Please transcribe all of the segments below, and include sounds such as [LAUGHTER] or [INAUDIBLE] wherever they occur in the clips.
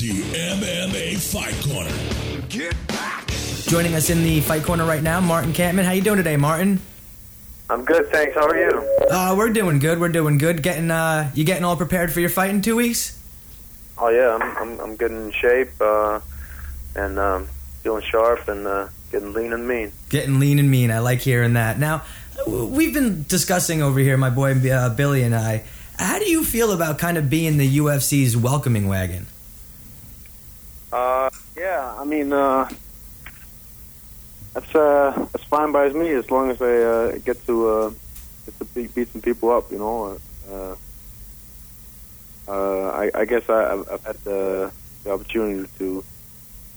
The MMA Fight Corner. Get back. Joining us in the fight corner right now, Martin Kampmann. How you doing today, Martin? I'm good, thanks. How are you? Uh, we're doing good. We're doing good. Getting uh, you getting all prepared for your fight in two weeks? Oh yeah, I'm I'm, I'm getting in shape uh, and um, feeling sharp and uh, getting lean and mean. Getting lean and mean. I like hearing that. Now, we've been discussing over here, my boy uh, Billy and I. How do you feel about kind of being the UFC's welcoming wagon? Uh, yeah, I mean, uh, that's uh, that's fine by me as long as I uh, get to uh, get to beat, beat some people up, you know. Uh, uh, I, I guess I, I've, I've had the, the opportunity to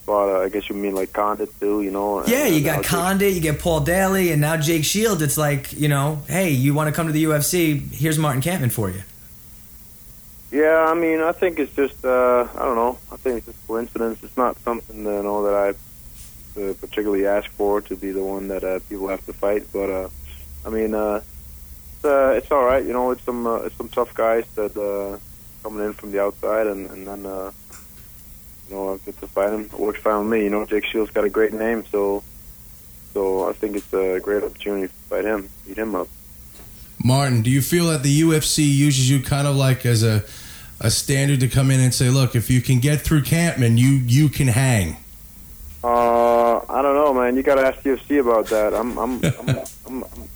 But Uh, I guess you mean like Condit too, you know. and- Yeah, you got Condit, you get Paul Daley, and now Jake Shields. It's like you know, hey, you want to come to the UFC? Here's Martin Kampmann for you. Yeah, I mean, I think it's just uh, I don't know. I think it's just coincidence. It's not something you know that I uh, particularly asked for to be the one that uh, people have to fight. But uh, I mean, uh, it's, uh, it's all right. You know, it's some uh, it's some tough guys that uh, coming in from the outside, and, and then uh, you know I get to fight them. It works fine with me. You know, Jake Shields got a great name, so so I think it's a great opportunity to fight him, beat him up. Martin, do you feel that the UFC uses you kind of like as a a standard to come in and say, look, if you can get through Kampmann, you you can hang. Uh, I don't know, man. You got to ask UFC about that. I'm, I'm, I'm, [LAUGHS] I'm, I'm,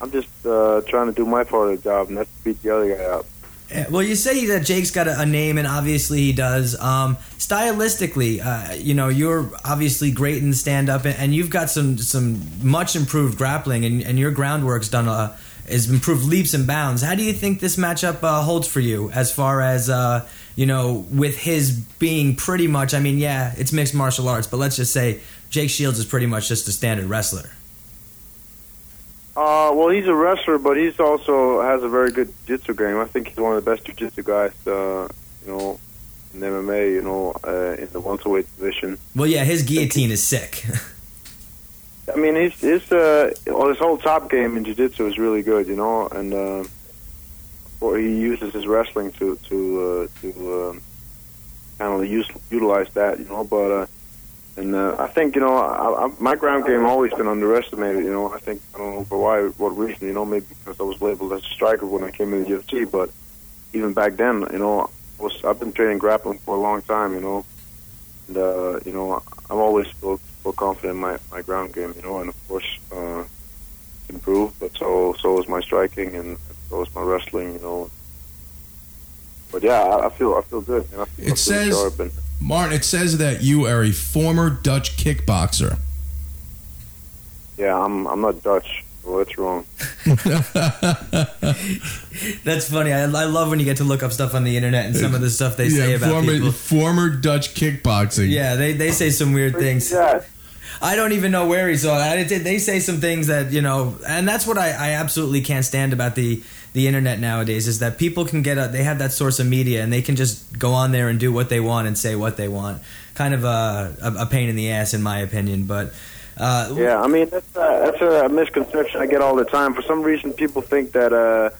I'm just uh, trying to do my part of the job, and that's beat the other guy up. Yeah, Well, you say that Jake's got a, a name, and obviously he does. Um, stylistically, uh, you know, you're obviously great in stand up, and, and you've got some some much improved grappling, and, and your groundwork's done uh, has improved leaps and bounds. How do you think this matchup uh, holds for you, as far as uh, you know, with his being pretty much? I mean, yeah, it's mixed martial arts, but let's just say Jake Shields is pretty much just a standard wrestler. Uh, well, he's a wrestler, but he's also has a very good jiu-jitsu game. I think he's one of the best jiu-jitsu guys, uh, you know, in MMA, you know, uh, in the welterweight division. Well, yeah, his guillotine is sick. [LAUGHS] I mean, his his uh, well, his whole top game in jiu-jitsu is really good, you know, and uh, or he uses his wrestling to to uh, to um, kind of use utilize that, you know. But uh, and uh, I think you know, I, I, my ground game always been underestimated. You know, I think I don't know for why, what reason. You know, maybe because I was labeled as a striker when I came in the UFC, but even back then, you know, I was I've been training grappling for a long time. You know, and uh, you know, I'm always feel, feel confident in my, my ground game, you know, and of course, uh, it's improved, but so so is my striking and so is my wrestling, you know. But yeah, I, I feel I feel good. You know, I feel, I It feel says- and, Martin, it says that you are a former Dutch kickboxer. yeah, I'm I'm not Dutch, so that's wrong. [LAUGHS] That's funny. I, I love when you get to look up stuff on the internet and some of the stuff they say about former, people. former Dutch kickboxing. Yeah, they, they say some weird things. Yeah, I don't even know where he saw it. They say some things that you know, and that's what I, I absolutely can't stand about the the internet nowadays is that people can get a they have that source of media and they can just go on there and do what they want and say what they want. Kind of a a, a pain in the ass, in my opinion. But uh, yeah. I mean, that's uh, that's a misconception I get all the time. For some reason, people think that uh,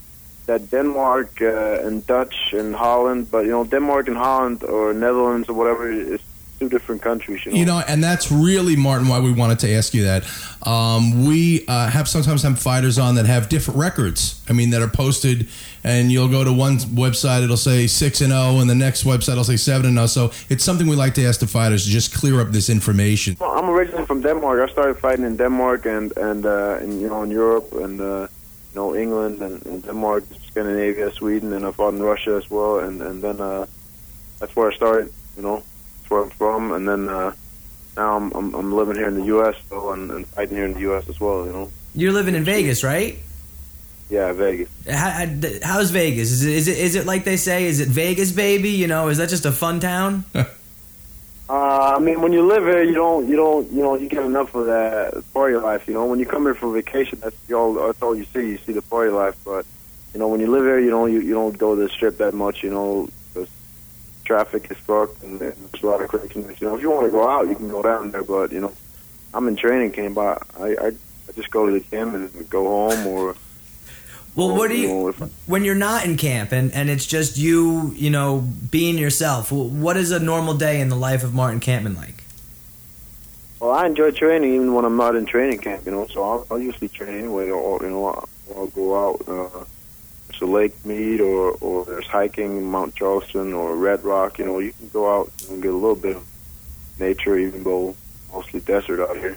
that Denmark uh, and Dutch and Holland, but you know, Denmark and Holland or Netherlands or whatever is two different countries. You know, You know, and that's really Martin why we wanted to ask you that. Um, we uh, have sometimes have fighters on that have different records. I mean, that are posted, and you'll go to one website, it'll say six and zero, and the next website will say seven and zero. So it's something we like to ask the fighters to just clear up this information. Well, I'm originally from Denmark. I started fighting in Denmark and and uh, and you know in Europe and uh, you know England and, and Denmark, Scandinavia, Sweden, and I fought in Russia as well. And and then uh, that's where I started. You know, where I'm from. And then uh, now I'm, I'm I'm living here in the U.S. though, and, and fighting here in the U.S. as well. You know, you're living in Vegas, right? yeah, Vegas. How, how- how's Vegas? Is it, is it is it like they say? Is it Vegas, baby? You know, is that just a fun town? [LAUGHS] Uh, I mean, when you live here, you don't, you don't, you know, you get enough of that party life. You know, when you come here for vacation, that's all. That's all you see. You see the party life. But you know, when you live here, you don't, you, you don't go to the strip that much. You know, 'cause traffic is fucked and there's a lot of craziness. You know, if you want to go out, you can go down there. But you know, I'm in training camp. I, I, I just go to the gym and go home or Well, what do You you know, if- when you're not in camp and and it's just you, you know, being yourself? What is a normal day in the life of Martin Kampmann like? Well, I enjoy training even when I'm not in training camp, you know. So I'll, I'll usually train anyway, or you know, I'll, I'll go out. Uh, there's a Lake Mead, or or there's hiking in Mount Charleston or Red Rock. You know, you can go out and get a little bit of nature, even though mostly desert out here.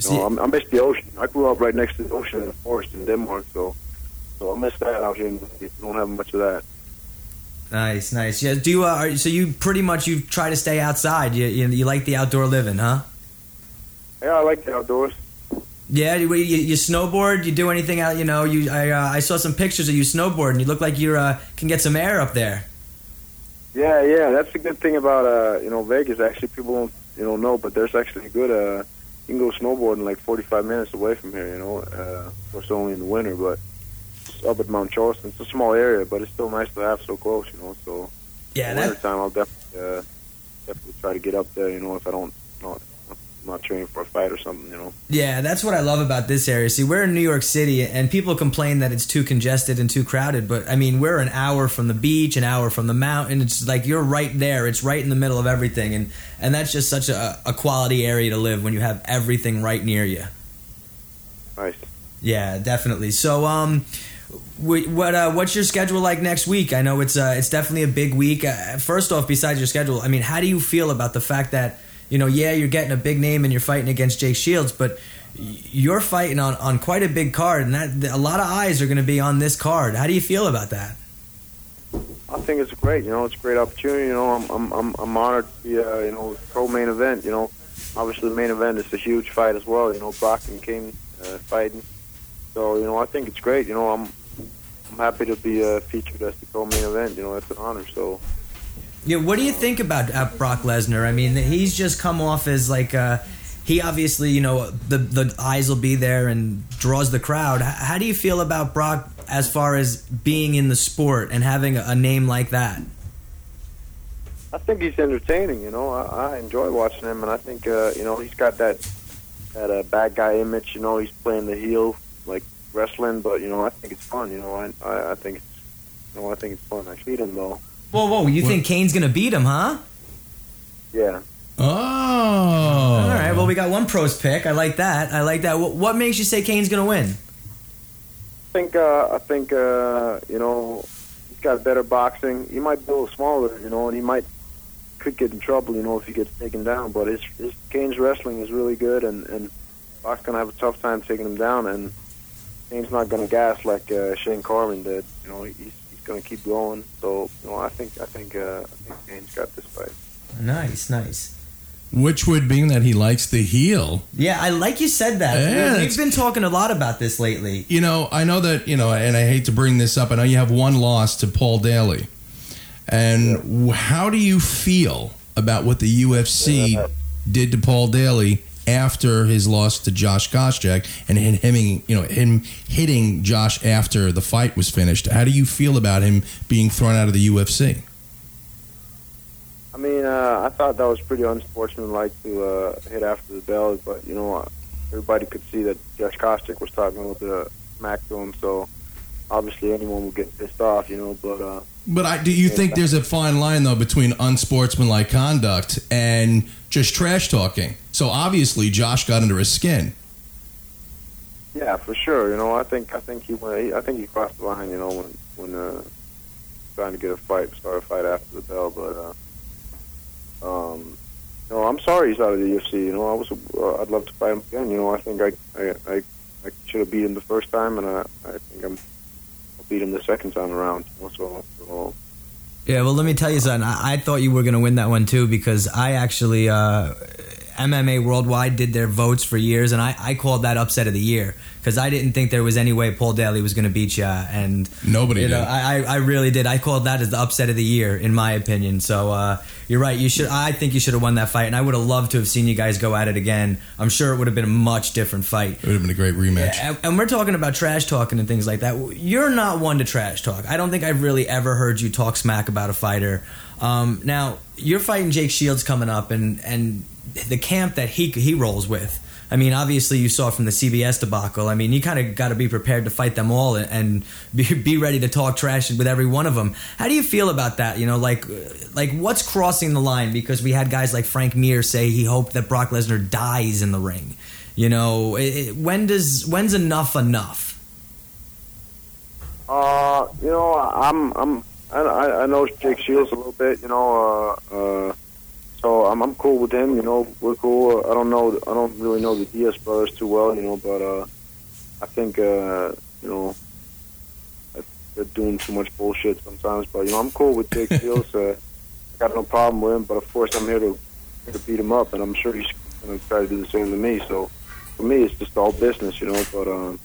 You know, I'm, I miss the ocean. I grew up right next to the ocean in the forest in Denmark, so so I miss that out here. We don't have much of that. Nice, nice. Yeah. Do you? Uh, are, so you pretty much you try to stay outside. You, you you like the outdoor living, huh? Yeah, I like the outdoors. Yeah. You, you, you snowboard. You do anything out? You know. You I uh, I saw some pictures of you snowboarding. You look like you uh, can get some air up there. Yeah, yeah, that's the good thing about uh, you know Vegas. Actually, people don't you know know, but there's actually a good uh, you can go snowboarding like 45 minutes away from here. You know, uh, of course only in the winter, but it's up at Mount Charleston. It's a small area, but it's still nice to have so close. You know, so Yeah. in winter time I'll definitely uh, definitely try to get up there. You know, if I don't not I'm not training for a fight or something. You know. Yeah, that's what I love about this area. See, we're in New York City, and people complain that it's too congested and too crowded. But I mean, we're an hour from the beach, an hour from the mountain. It's like you're right there. It's right in the middle of everything, and and that's just such a, a quality area to live when you have everything right near you. Nice. Yeah, definitely. So, um, what uh, what's your schedule like next week? I know it's uh, it's definitely a big week. Uh, first off, besides your schedule, I mean, how do you feel about the fact that you know, yeah, you're getting a big name and you're fighting against Jake Shields, but you're fighting on, on quite a big card, and that a lot of eyes are going to be on this card. How do you feel about that? I think it's great. You know, it's a great opportunity. You know, I'm I'm I'm, I'm honored to be uh, you know co-main event. You know, obviously the main event is a huge fight as well. You know, Brock and King uh, fighting. So you know, I think it's great. You know, I'm I'm happy to be uh, featured as the co-main event. You know, it's an honor. So Yeah, what do you think about uh, Brock Lesnar? I mean, he's just come off as like uh, he obviously, you know, the the eyes will be there and draws the crowd. How do you feel about Brock as far as being in the sport and having a, a name like that? I think he's entertaining. You know, I, I enjoy watching him, and I think uh, you know he's got that that uh, bad guy image. You know, he's playing the heel like wrestling, but you know, I think it's fun. You know, I I, I think it's you know I think it's fun. I beat him though. Whoa, whoa! You What- think Cain's gonna beat him, huh? Yeah. Oh. All right. Well, we got one pros pick. I like that. I like that. What, what makes you say Cain's gonna win? I think uh, I think uh, you know he's got better boxing. He might be a little smaller, you know, and he might could get in trouble, you know, if he gets taken down. But his his Cain's wrestling is really good, and and Brock's gonna have a tough time taking him down. And Cain's not gonna gas like uh, Shane Carwin did. You know, he's he's gonna keep going. So you know, I think I think uh, I think Cain's got this fight. Nice, nice. Which would being that he likes the heel. Yeah, I like you said that. Yeah, We- it's- We've been talking a lot about this lately. You know, I know that, you know, and I hate to bring this up. I know you have one loss to Paul Daley. And w how do you feel about what the UFC Yeah. did to Paul Daley after his loss to Josh Koscheck and him, you know, him hitting Josh after the fight was finished? How do you feel about him being thrown out of the UFC? I mean, uh, I thought that was pretty unsportsmanlike to uh, hit after the bell, but you know, everybody could see that Josh Koscheck was talking with the smack to him, so obviously anyone would get pissed off, you know. But uh, But I, do you think there's a fine line though between unsportsmanlike conduct and just trash talking? So obviously Josh got under his skin. yeah, for sure, you know, I think I think he went, I think he crossed the line, you know, when when uh, trying to get a fight, start a fight after the bell, but. Uh, um, no, I'm sorry he's out of the UFC. You know, I was. Uh, I'd love to fight him again. You know, I think I I, I, I should have beat him the first time, and I, I think I'm. I'll beat him the second time around. You know, so, so Yeah, well, let me tell you something. I, I thought you were going to win that one too because I actually, uh, MMA Worldwide did their votes for years, and I, I called that upset of the year because I didn't think there was any way Paul Daley was going to beat you, and Nobody you know, did. I, I I really did. I called that as the upset of the year, in my opinion. So uh, you're right. You should. I think you should have won that fight, and I would have loved to have seen you guys go at it again. I'm sure it would have been a much different fight. It would have been a great rematch. And, and we're talking about trash talking and things like that. You're not one to trash talk. I don't think I've really ever heard you talk smack about a fighter. Um, now you're fighting Jake Shields coming up, and and the camp that he he rolls with. I mean, obviously you saw from the CBS debacle. I mean, you kind of got to be prepared to fight them all and, be, be ready to talk trash with every one of them. How do you feel about that? You know, like like what's crossing the line? Because we had guys like Frank Mir say he hoped that Brock Lesnar dies in the ring. You know, it, when does when's enough enough? Uh, you know, I'm I'm I, I I know Jake Shields a little bit. You know, uh, uh, so I'm I'm cool with him. You know, we're cool. I don't know I don't really know the Diaz brothers too well. You know, but uh, I think uh, you know they're doing too much bullshit sometimes. But you know, I'm cool with Jake [LAUGHS] Shields. Uh, I got no problem with him. But of course, I'm here to here to beat him up, and I'm sure he's going to try to do the same to me. So for me, it's just all business. You know, but um,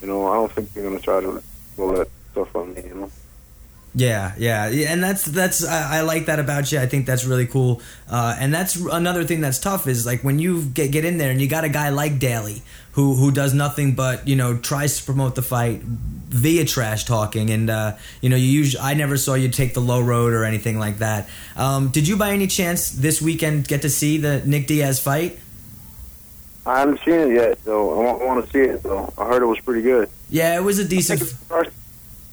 you know, I don't think they're going to try to roll that stuff on me. You know. Yeah, yeah, yeah, and that's that's I, I like that about you. I think that's really cool, uh, and that's another thing that's tough is like when you get get in there and you got a guy like Daley who who does nothing but you know tries to promote the fight via trash talking, and uh, you know you usually I never saw you take the low road or anything like that. Um, did you by any chance this weekend get to see the Nick Diaz fight? I haven't seen it yet, so I want, I want to see it, though. I heard it was pretty good. Yeah, it was a decent.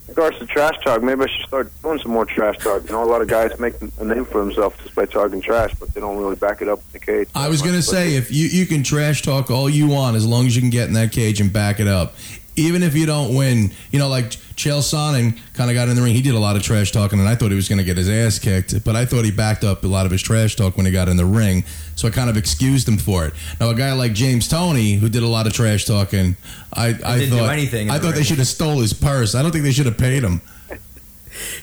Regards to trash talk, maybe I should start doing some more trash talk. You know, a lot of guys make a name for themselves just by talking trash, but they don't really back it up in the cage. I was going to say, if you, you can trash talk all you want as long as you can get in that cage and back it up. Even if you don't win, you know, like Chael Sonnen kind of got in the ring. He did a lot of trash talking, and I thought he was going to get his ass kicked. But I thought he backed up a lot of his trash talk when he got in the ring, so I kind of excused him for it. Now, a guy like James Toney, who did a lot of trash talking, I, I didn't do thought anything I the thought they should have stole his purse. I don't think they should have paid him. [LAUGHS]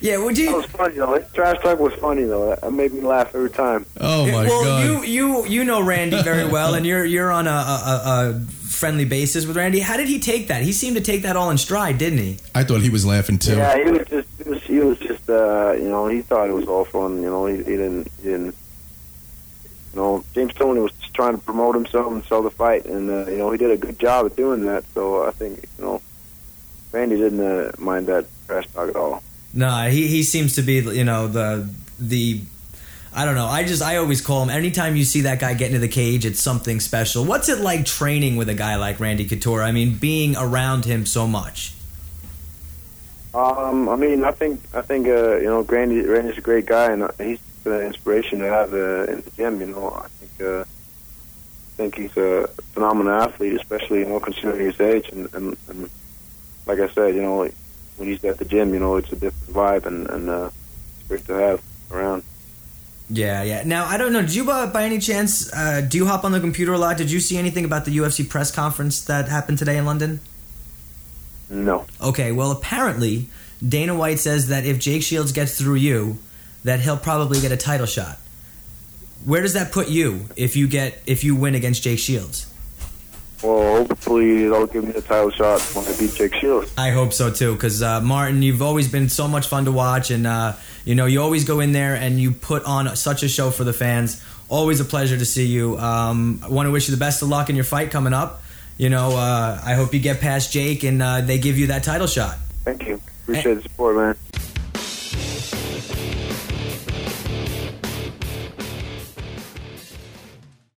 Yeah, would That you? was funny, though. Trash talk was funny, though. That made me laugh every time. Oh my well, god! you you you know Randy very [LAUGHS] well, and you're you're on a, a, a friendly basis with Randy. How did he take that? He seemed to take that all in stride, didn't he? I thought he was laughing too. Yeah, he was just, he was, he was just, uh, you know, he thought it was all fun. You know, he, he didn't, he didn't. You know, James Toney was just trying to promote himself and sell the fight, and uh, you know, he did a good job at doing that. So I think, you know, Randy didn't uh, mind that trash talk at all. No, he he seems to be you know the the. I don't know. I just I always call him. Anytime you see that guy get into the cage, it's something special. What's it like training with a guy like Randy Couture? I mean, being around him so much. Um, I mean, I think, I think, uh, you know, Randy, Randy's a great guy, and he's an inspiration to have uh, in the gym. You know, I think, uh, I think he's a phenomenal athlete, especially you know considering his age, and, and, and like I said, you know, when he's at the gym, you know, it's a different vibe, and, and uh, it's great to have around. Yeah, yeah. Now I don't know. Did you uh, by any chance uh, do you hop on the computer a lot? Did you see anything about the UFC press conference that happened today in London? No, Okay, well apparently Dana White says that if Jake Shields gets through you, that he'll probably get a title shot. Where does that put you if you get if you win against Jake Shields? Well, hopefully they'll give me the title shot when I beat Jake Shields. I hope so too, because uh, Martin, you've always been so much fun to watch, and uh, you know you always go in there and you put on such a show for the fans. Always a pleasure to see you. Um, I want to wish you the best of luck in your fight coming up. You know, uh, I hope you get past Jake and uh, they give you that title shot. Thank you, appreciate the support, man.